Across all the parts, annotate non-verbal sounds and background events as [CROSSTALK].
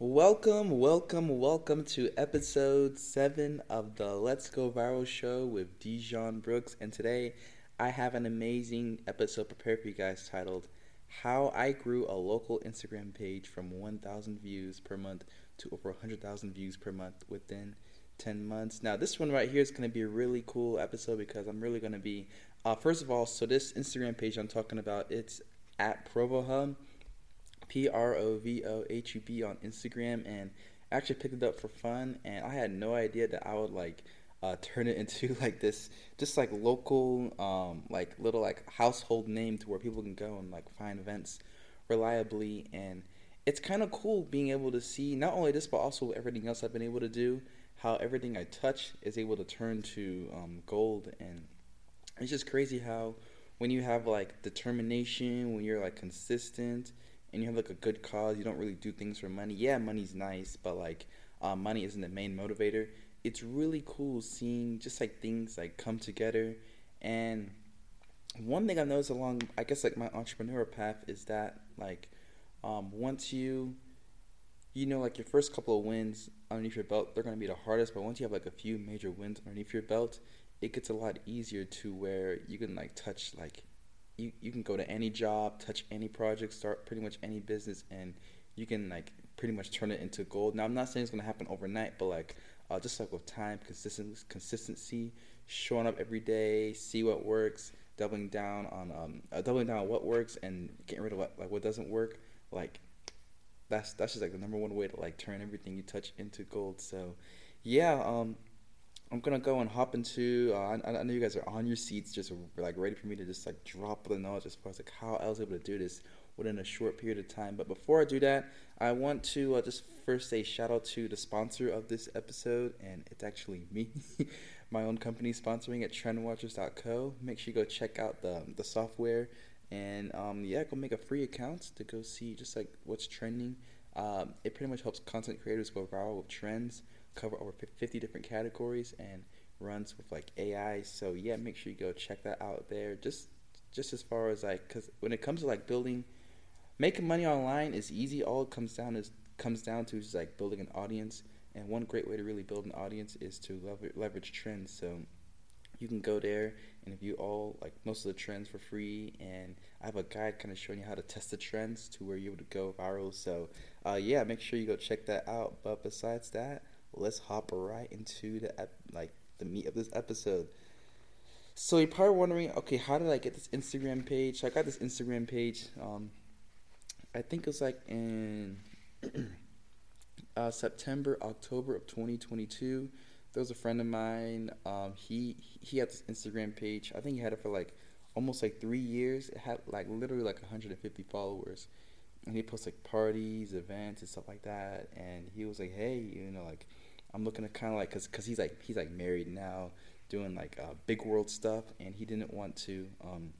Welcome, welcome, welcome to episode seven of the Let's Go Viral show with Dejon Brooks. And today I have an amazing episode prepared for you guys titled How I Grew a Local Instagram Page from 1,000 Views per month to over 100,000 views per month within 10 months. Now, this one right here is going to be a really cool episode because I'm really going to be, uh, first of all, so this Instagram page I'm talking about, it's at ProvoHub P R O V O H U B on Instagram, and actually picked it up for fun. And I had no idea that I would like uh, turn it [LAUGHS] into like this, just like local, um, like little like household name to where people can go and like find events reliably. And it's kind of cool being able to see not only this but also everything else I've been able to do. How everything I touch is able to turn to um, gold, and it's just crazy how when you have like determination, when you're like consistent and you have like a good cause, you don't really do things for money. Yeah, money's nice, but like uh, money isn't the main motivator. It's really cool seeing just like things like come together. And one thing I've noticed along, I guess like my entrepreneur path is that like um, once you, you know, like your first couple of wins underneath your belt, they're gonna be the hardest. But once you have like a few major wins underneath your belt, it gets a lot easier to where you can like touch like you, you can go to any job, touch any project, start pretty much any business, and you can like pretty much turn it into gold. Now I'm not saying it's gonna happen overnight, but like uh, just like with time, consistency, consistency, showing up every day, see what works, doubling down on um, uh, doubling down on what works, and getting rid of what like what doesn't work. Like that's that's just like the number one way to like turn everything you touch into gold. So yeah, um, I'm gonna go and hop into. Uh, I, I, know you guys are on your seats, just like ready for me to just like drop the knowledge as far as like how I was able to do this within a short period of time. But before I do that, I want to uh, just first say shout out to the sponsor of this episode, and it's actually me, [LAUGHS] my own company sponsoring at TrendWatchers.co. Make sure you go check out the the software, and um, yeah, go make a free account to go see just like what's trending. Um, it pretty much helps content creators go viral with trends cover over 50 different categories and runs with like AI. So yeah, make sure you go check that out there. Just just as far as like, cause when it comes to like building, making money online is easy. All it comes down is comes down to is like building an audience. And one great way to really build an audience is to lever- leverage trends. So you can go there and view all like most of the trends for free and i have a guide kind of showing you how to test the trends to where you're able to go viral so uh, yeah make sure you go check that out but besides that let's hop right into the ep- like the meat of this episode. So you're probably wondering, okay, how did I get this Instagram page? So I got this Instagram page. Um, I think it was like in [CLEARS THROAT] uh, September, October of 2022. There was a friend of mine. Um, he he had this Instagram page. I think he had it for like almost like three years. It had like literally like 150 followers, and he posts like parties, events, and stuff like that. And he was like, hey, you know, like I'm looking to kind of like cause, cause he's like he's like married now, doing like uh, big world stuff, and he didn't want to um,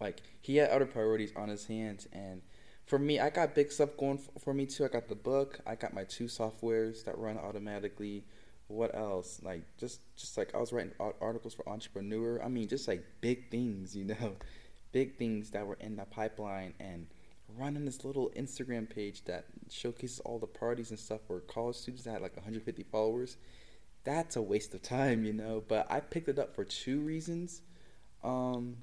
like he had other priorities on his hands, and for me, I got big stuff going for me too. I got the book, I got my two softwares that run automatically. What else? Like just just like I was writing articles for Entrepreneur. I mean, just like big things, you know, [LAUGHS] big things that were in the pipeline and running this little Instagram page that showcases all the parties and stuff where college students had like 150 followers. That's a waste of time, you know. But I picked it up for two reasons. Um,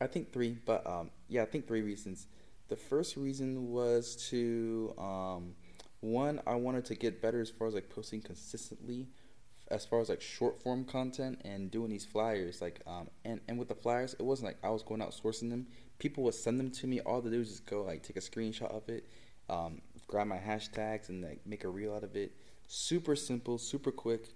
I think three, but um, yeah, I think three reasons. The first reason was to um, one, I wanted to get better as far as like posting consistently, as far as like short form content and doing these flyers. Like um, and and with the flyers, it wasn't like I was going out sourcing them people would send them to me. All do is just go like take a screenshot of it, um, grab my hashtags, and like make a reel out of it. Super simple, super quick.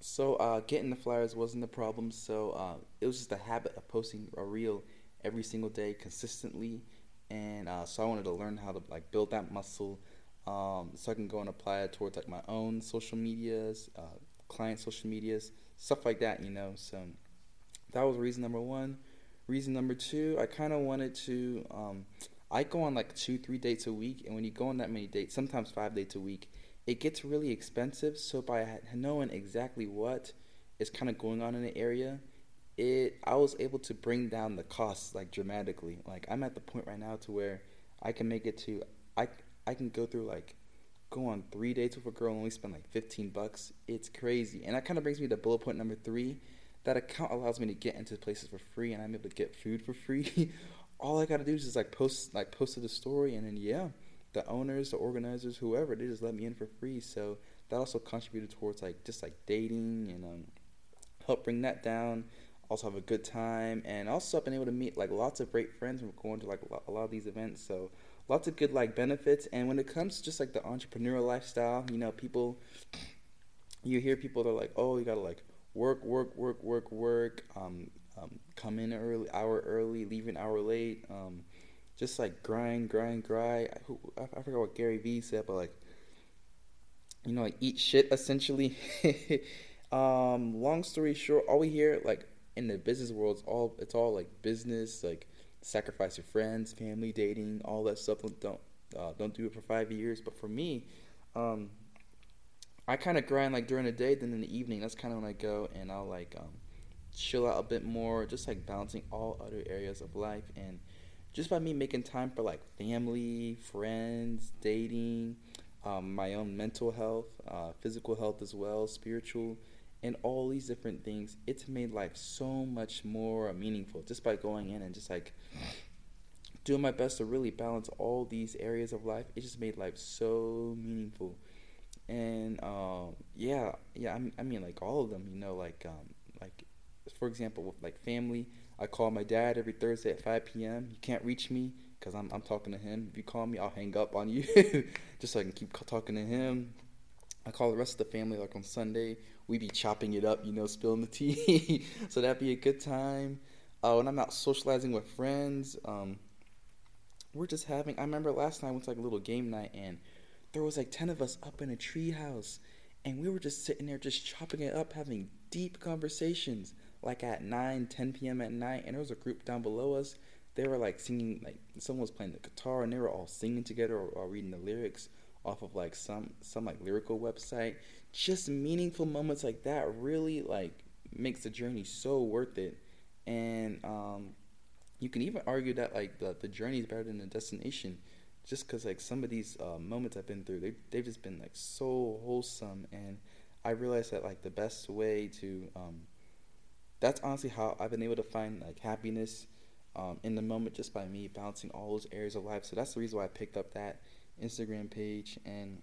So uh, getting the flyers wasn't the problem. So uh, it was just a habit of posting a reel every single day consistently, and uh, so I wanted to learn how to like build that muscle, um, so I can go and apply it towards like my own social medias, uh, client social medias, stuff like that. You know, so that was reason number one. Reason number two, I kind of wanted to. Um, I go on like two, three dates a week, and when you go on that many dates, sometimes five dates a week, it gets really expensive. So by knowing exactly what is kind of going on in the area, it I was able to bring down the costs like dramatically. Like I'm at the point right now to where I can make it to I I can go through like go on three dates with a girl and only spend like 15 bucks. It's crazy. And that kind of brings me to bullet point number three. That account allows me to get into places for free and I'm able to get food for free. [LAUGHS] All I gotta do is just like post like post to the story and then yeah, the owners, the organizers, whoever, they just let me in for free. So that also contributed towards like just like dating and um help bring that down. Also have a good time and also I've been able to meet like lots of great friends from going to like a lot of these events. So lots of good like benefits. And when it comes to just like the entrepreneurial lifestyle, you know, people, you hear people that are like, oh, you gotta like work, work, work, work, work. Um, um, come in early, hour early, leave an hour late. Um, just like grind, grind, grind. I, I forgot what Gary Vee said, but like, you know, like eat shit essentially. [LAUGHS] um, long story short, all we hear like in the business world is all it's all like business, like sacrifice your friends, family, dating, all that stuff. Don't uh, don't do it for five years. But for me, um, I kind of grind like during the day, then in the evening. That's kind of when I go and I'll like um, chill out a bit more, just like balancing all other areas of life and just by me making time for like family, friends, dating, um, my own mental health, uh, physical health as well, spiritual and all these different things, it's made life so much more meaningful just by going in and just like doing my best to really balance all these areas of life. It just made life so meaningful. And um, yeah, yeah, I mean, like all of them, you know, like um, like for example, with like family, I call my dad every Thursday at 5 p.m. You can't reach me because I'm I'm talking to him. If you call me, I'll hang up on you, [LAUGHS] just so I can keep talking to him. I call the rest of the family like on Sunday we be chopping it up, you know, spilling the [LAUGHS] tea. so that'd be a good time. Uh, when I'm out socializing with friends, um, we're just having. I remember last night to like a little game night, and there was like ten of us up in a tree house, and we were just sitting there just chopping it up, having deep conversations. Like at 9, 10 p.m. at night, and there was a group down below us. They were like singing, like someone was playing the guitar, and they were all singing together or, or reading the lyrics off of like some some like lyrical website. Just meaningful moments like that really like makes the journey so worth it. And um, you can even argue that like the, the journey is better than the destination just because like some of these uh, moments i've been through they, they've just been like so wholesome. And i realized that like the best way to um, that's honestly how i've been able to find like happiness um, in the moment just by me balancing all those areas of life. So that's the reason why i picked up that instagram page and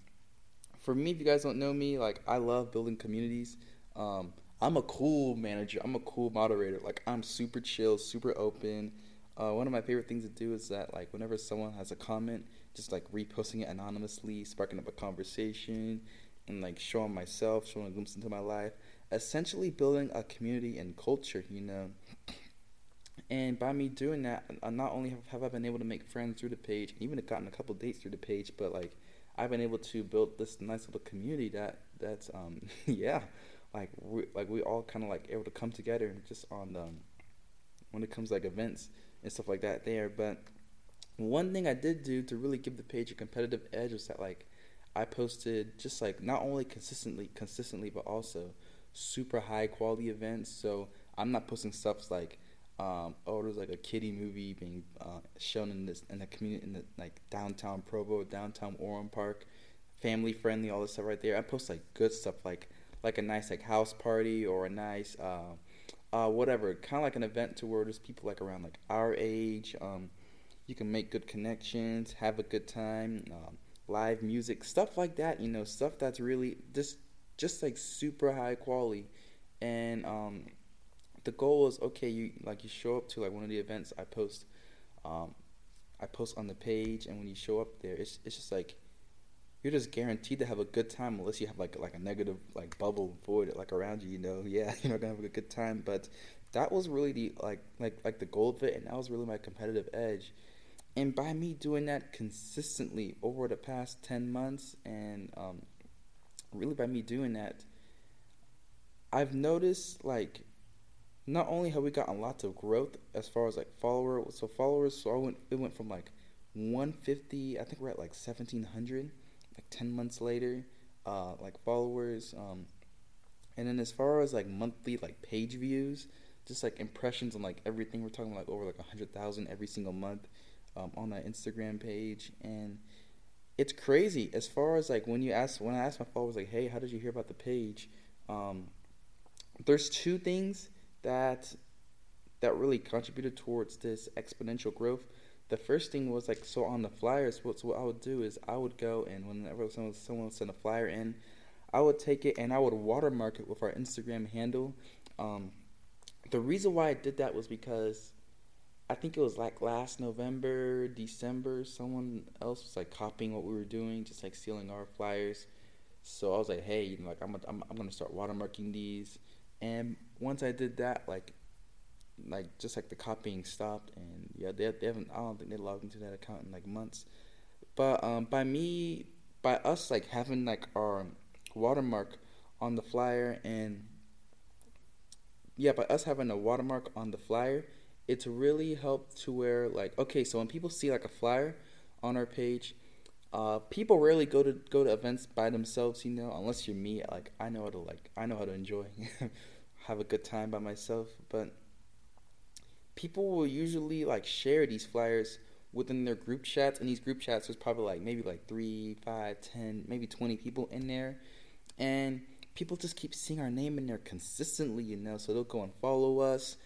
for me, if you guys don't know me, like I love building communities. Um, I'm a cool manager. I'm a cool moderator. Like I'm super chill, super open. Uh, one of my favorite things to do is that like whenever someone has a comment, just like reposting it anonymously, sparking up a conversation, and like showing myself, showing a glimpse into my life. Essentially, building a community and culture. You know. And by me doing that, I not only have, have I been able to make friends through the page, even gotten a couple dates through the page, but like I've been able to build this nice little community that that's um [LAUGHS] yeah like we like we all kind of like able to come together and just on um, when it comes like events and stuff like that there. But one thing I did do to really give the page a competitive edge was that like I posted just like not only consistently consistently but also super high quality events. So I'm not posting stuff like um, oh, there's like a kiddie movie being uh, shown in this in the community in the like downtown Provo, downtown Orem Park, family friendly, all this stuff right there. I post like good stuff like like a nice like house party or a nice uh, uh, whatever, kind of like an event to where there's people like around like our age. Um, you can make good connections, have a good time, um, live music, stuff like that. You know, stuff that's really just just like super high quality, and um, the goal is okay. You like you show up to like one of the events I post, um, I post on the page, and when you show up there, it's it's just like you're just guaranteed to have a good time unless you have like like a negative like bubble void like around you. You know, [LAUGHS] yeah, you're not gonna have a good time. But that was really the like like like the goal of it, and that was really my competitive edge. And by me doing that consistently over the past ten months, and um, really by me doing that, I've noticed like not only have we gotten lots of growth as far as like follower, so followers, so I went, it went from like 150, I think we're at like 1700, like 10 months later, uh, like followers. Um, and then as far as like monthly like page views, just like impressions on like everything, we're talking like over like 100,000 every single month um, on that Instagram page. And it's crazy as far as like when you ask when I ask my followers like, hey, how did you hear about the page? Um, there's two things that that really contributed towards this exponential growth. The first thing was like so on the flyers. What what I would do is I would go and whenever someone someone sent a flyer in, I would take it and I would watermark it with our Instagram handle. Um, the reason why I did that was because I think it was like last November, December, someone else was like copying what we were doing, just like stealing our flyers. So I was like, hey, you know, like I'm, I'm, I'm gonna start watermarking these. And once I did that, like, like just like the copying stopped, and yeah, they, they haven't. I don't think they logged into that account in like months. But um, by me, by us like having like our watermark on the flyer, and yeah, by us having a watermark on the flyer it's really helped to where like okay, so when people see like a flyer on our page, uh, people rarely go to go to events by themselves, you know, unless you're me. Like I know how to like I know how to enjoy, [LAUGHS] have a good time by myself. But people will usually like share these flyers within their group chats, and these group chats there's probably like maybe like three, five, ten, maybe twenty people in there, and people just keep seeing our name in there consistently, you know. So they'll go and follow us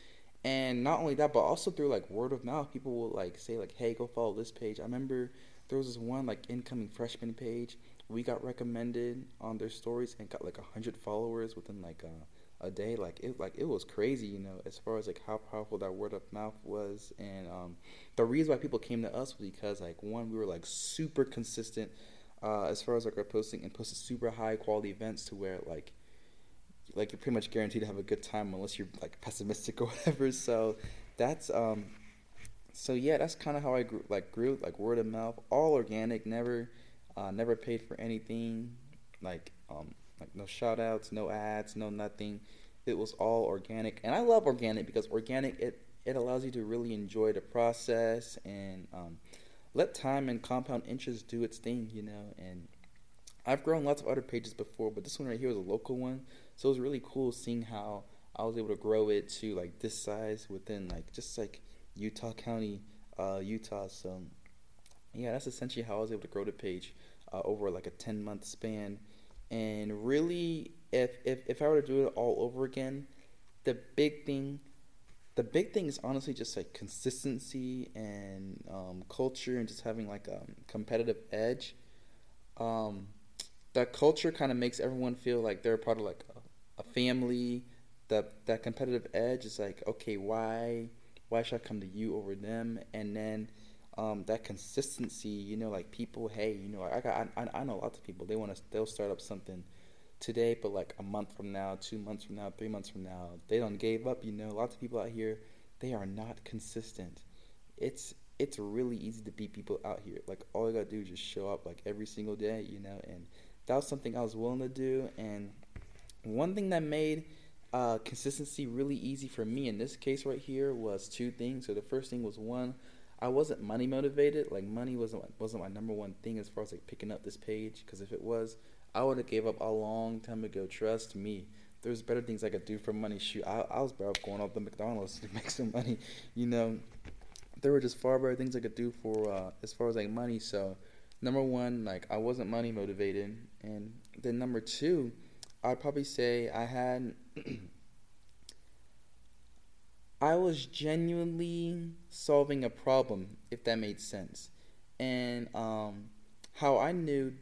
and not only that, but also through like word of mouth, people will like say like, "Hey, go follow this page." I remember there was this one like incoming freshman page. We got recommended on their stories and got like hundred followers within like a, a day. Like it like it was crazy, you know, as far as like how powerful that word of mouth was. And um, the reason why people came to us was because like one, we were like super consistent uh, as far as like our posting and posted super high quality events to where like like you're pretty much guaranteed to have a good time unless you're like pessimistic or [LAUGHS] whatever. So that's um so yeah, that's kind of how I grew like grew like word of mouth, all organic, never uh, never paid for anything, like um like no shout outs, no ads, no nothing. It was all organic. And I love organic because organic it it allows you to really enjoy the process and um, let time and compound interest do its thing, you know, and I've grown lots of other pages before, but this one right here is a local one. So it was really cool seeing how I was able to grow it to like this size within like just like Utah County, uh, Utah. So yeah, that's essentially how I was able to grow the page uh, over like a 10 month span. And really, if, if, if I were to do it all over again, the big thing, the big thing is honestly just like consistency and um, culture and just having like a competitive edge. Um, that culture kind of makes everyone feel like they're part of like a family, that that competitive edge is like, okay, why why should I come to you over them? And then um, that consistency, you know, like people, hey, you know, I got I, I know lots of people they want to they'll start up something today, but like a month from now, two months from now, three months from now, they don't gave up. You know, lots of people out here they are not consistent. It's it's really easy to beat people out here. Like all you gotta do is just show up like every single day, you know, and that was something I was willing to do and one thing that made uh, consistency really easy for me in this case right here was two things. So the first thing was one, I wasn't money motivated. Like money wasn't wasn't my number one thing as far as like picking up this page. Because if it was, I would have gave up a long time ago. Trust me. There's better things I could do for money. Shoot, I, I was better off going off the McDonald's [LAUGHS] to make some money. You know, there were just far better things I could do for uh, as far as like money. So number one, like I wasn't money motivated, and then number two I'd probably say I had. [CLEARS THROAT] I was genuinely solving a problem, if that made sense. And um, how I knew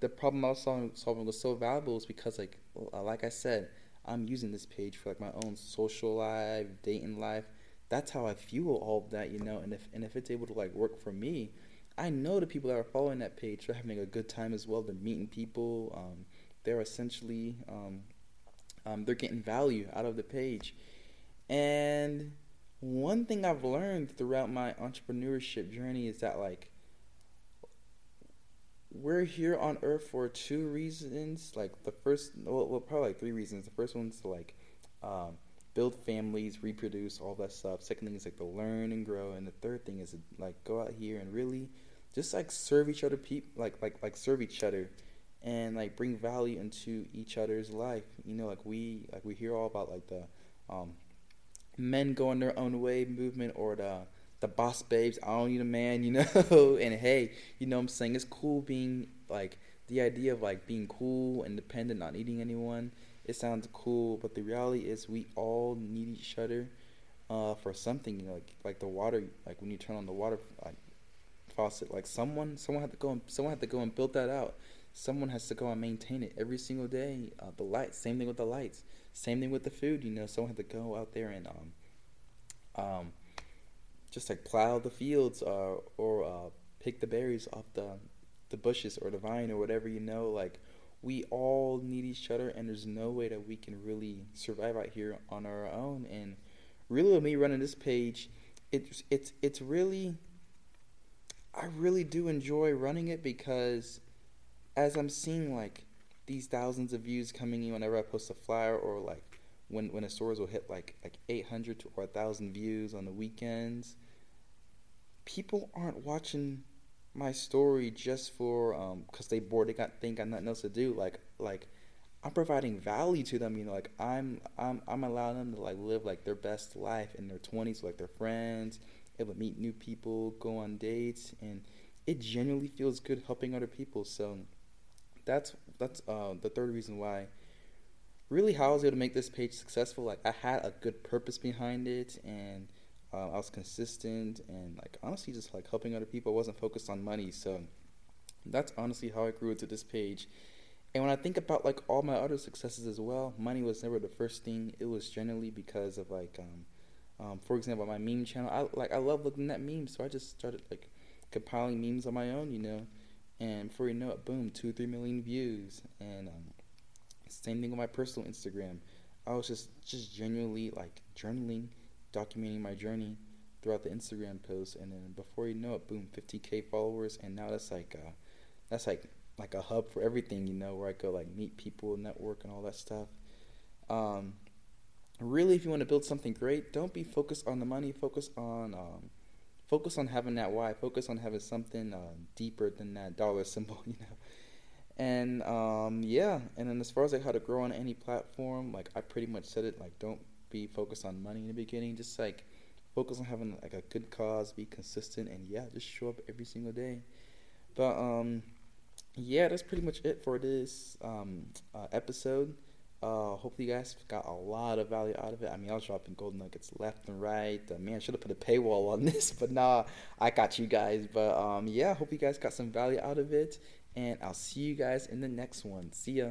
the problem I was solving, was so valuable is because, like, uh, like I said, I'm using this page for like my own social life, dating life. That's how I fuel all of that, you know. And if and if it's able to like work for me, I know the people that are following that page are having a good time as well. They're meeting people. Um, they're essentially um, um, they're getting value out of the page. And one thing I've learned throughout my entrepreneurship journey is that like we're here on earth for two reasons. Like the first, well, well probably like three reasons. The first one's to like um, build families, reproduce, all that stuff. Second thing is like to learn and grow, and the third thing is to like go out here and really just like serve each other, people like like like serve each other and like bring value into each other's life. You know, like we like we hear all about like the um, men going their own way movement or the the boss babes. I don't need a man, you [LAUGHS] know. and hey, you know what I'm saying? It's cool being like the idea of like being cool, independent, not needing anyone. It sounds cool, but the reality is we all need each other uh, for something. You know, like like the water, like when you turn on the water like faucet, like someone someone had to go and someone had to go and build that out. Someone has to go and maintain it every single day. Uh, the lights, same thing with the lights. Same thing with the food. You know, someone had to go out there and um, um, just like plow the fields uh, or uh, pick the berries off the the bushes or the vine or whatever. You know, like we all need each other, and there's no way that we can really survive out here on our own. And really, with me running this page, it's it's it's really I really do enjoy running it because as I'm seeing like these thousands of views coming in whenever I post a flyer or like when when the stores will hit like like 800 or 1000 views on the weekends people aren't watching my story just for um cuz they bored they got think got nothing else to do. Like like I'm providing value to them you know like I'm I'm I'm allowing them to like live like their best life in their 20s like their friends able to meet new people go on dates and it genuinely feels good helping other people. So that's that's uh, the third reason why. Really, how I was able to make this page successful, like I had a good purpose behind it, and uh, I was consistent, and like honestly, just like helping other people. I wasn't focused on money, so that's honestly how I grew into this page. And when I think about like all my other successes as well, money was never the first thing. It was generally because of like, um, um, for example, my meme channel. I like I love looking at memes, so I just started like compiling memes on my own, you know and before you know it, boom, two, three million views. And um, same thing with my personal Instagram. I was just just genuinely like journaling, documenting my journey throughout the Instagram post, and then before you know it, boom, 50k followers, and now that's like uh, that's like like a hub for everything, you know, where I go like meet people, network, and all that stuff. Um, really, if you want to build something great, don't be focused on the money. Focus on um, focus on having that why. Focus on having something uh, deeper than that dollar [LAUGHS] symbol, you know. And um, yeah, and then as far as like how to grow on any platform, like I pretty much said it. Like, don't be focused on money in the beginning. Just like focus on having like a good cause, be consistent, and yeah, just show up every single day. But um, yeah, that's pretty much it for this um, uh, episode. Uh, hopefully, you guys got a lot of value out of it. I mean, I was dropping gold nuggets left and right. Uh, man, I should have put a paywall on [LAUGHS] this, but nah, I got you guys. But um, yeah, hope you guys got some value out of it, and I'll see you guys in the next one. See ya.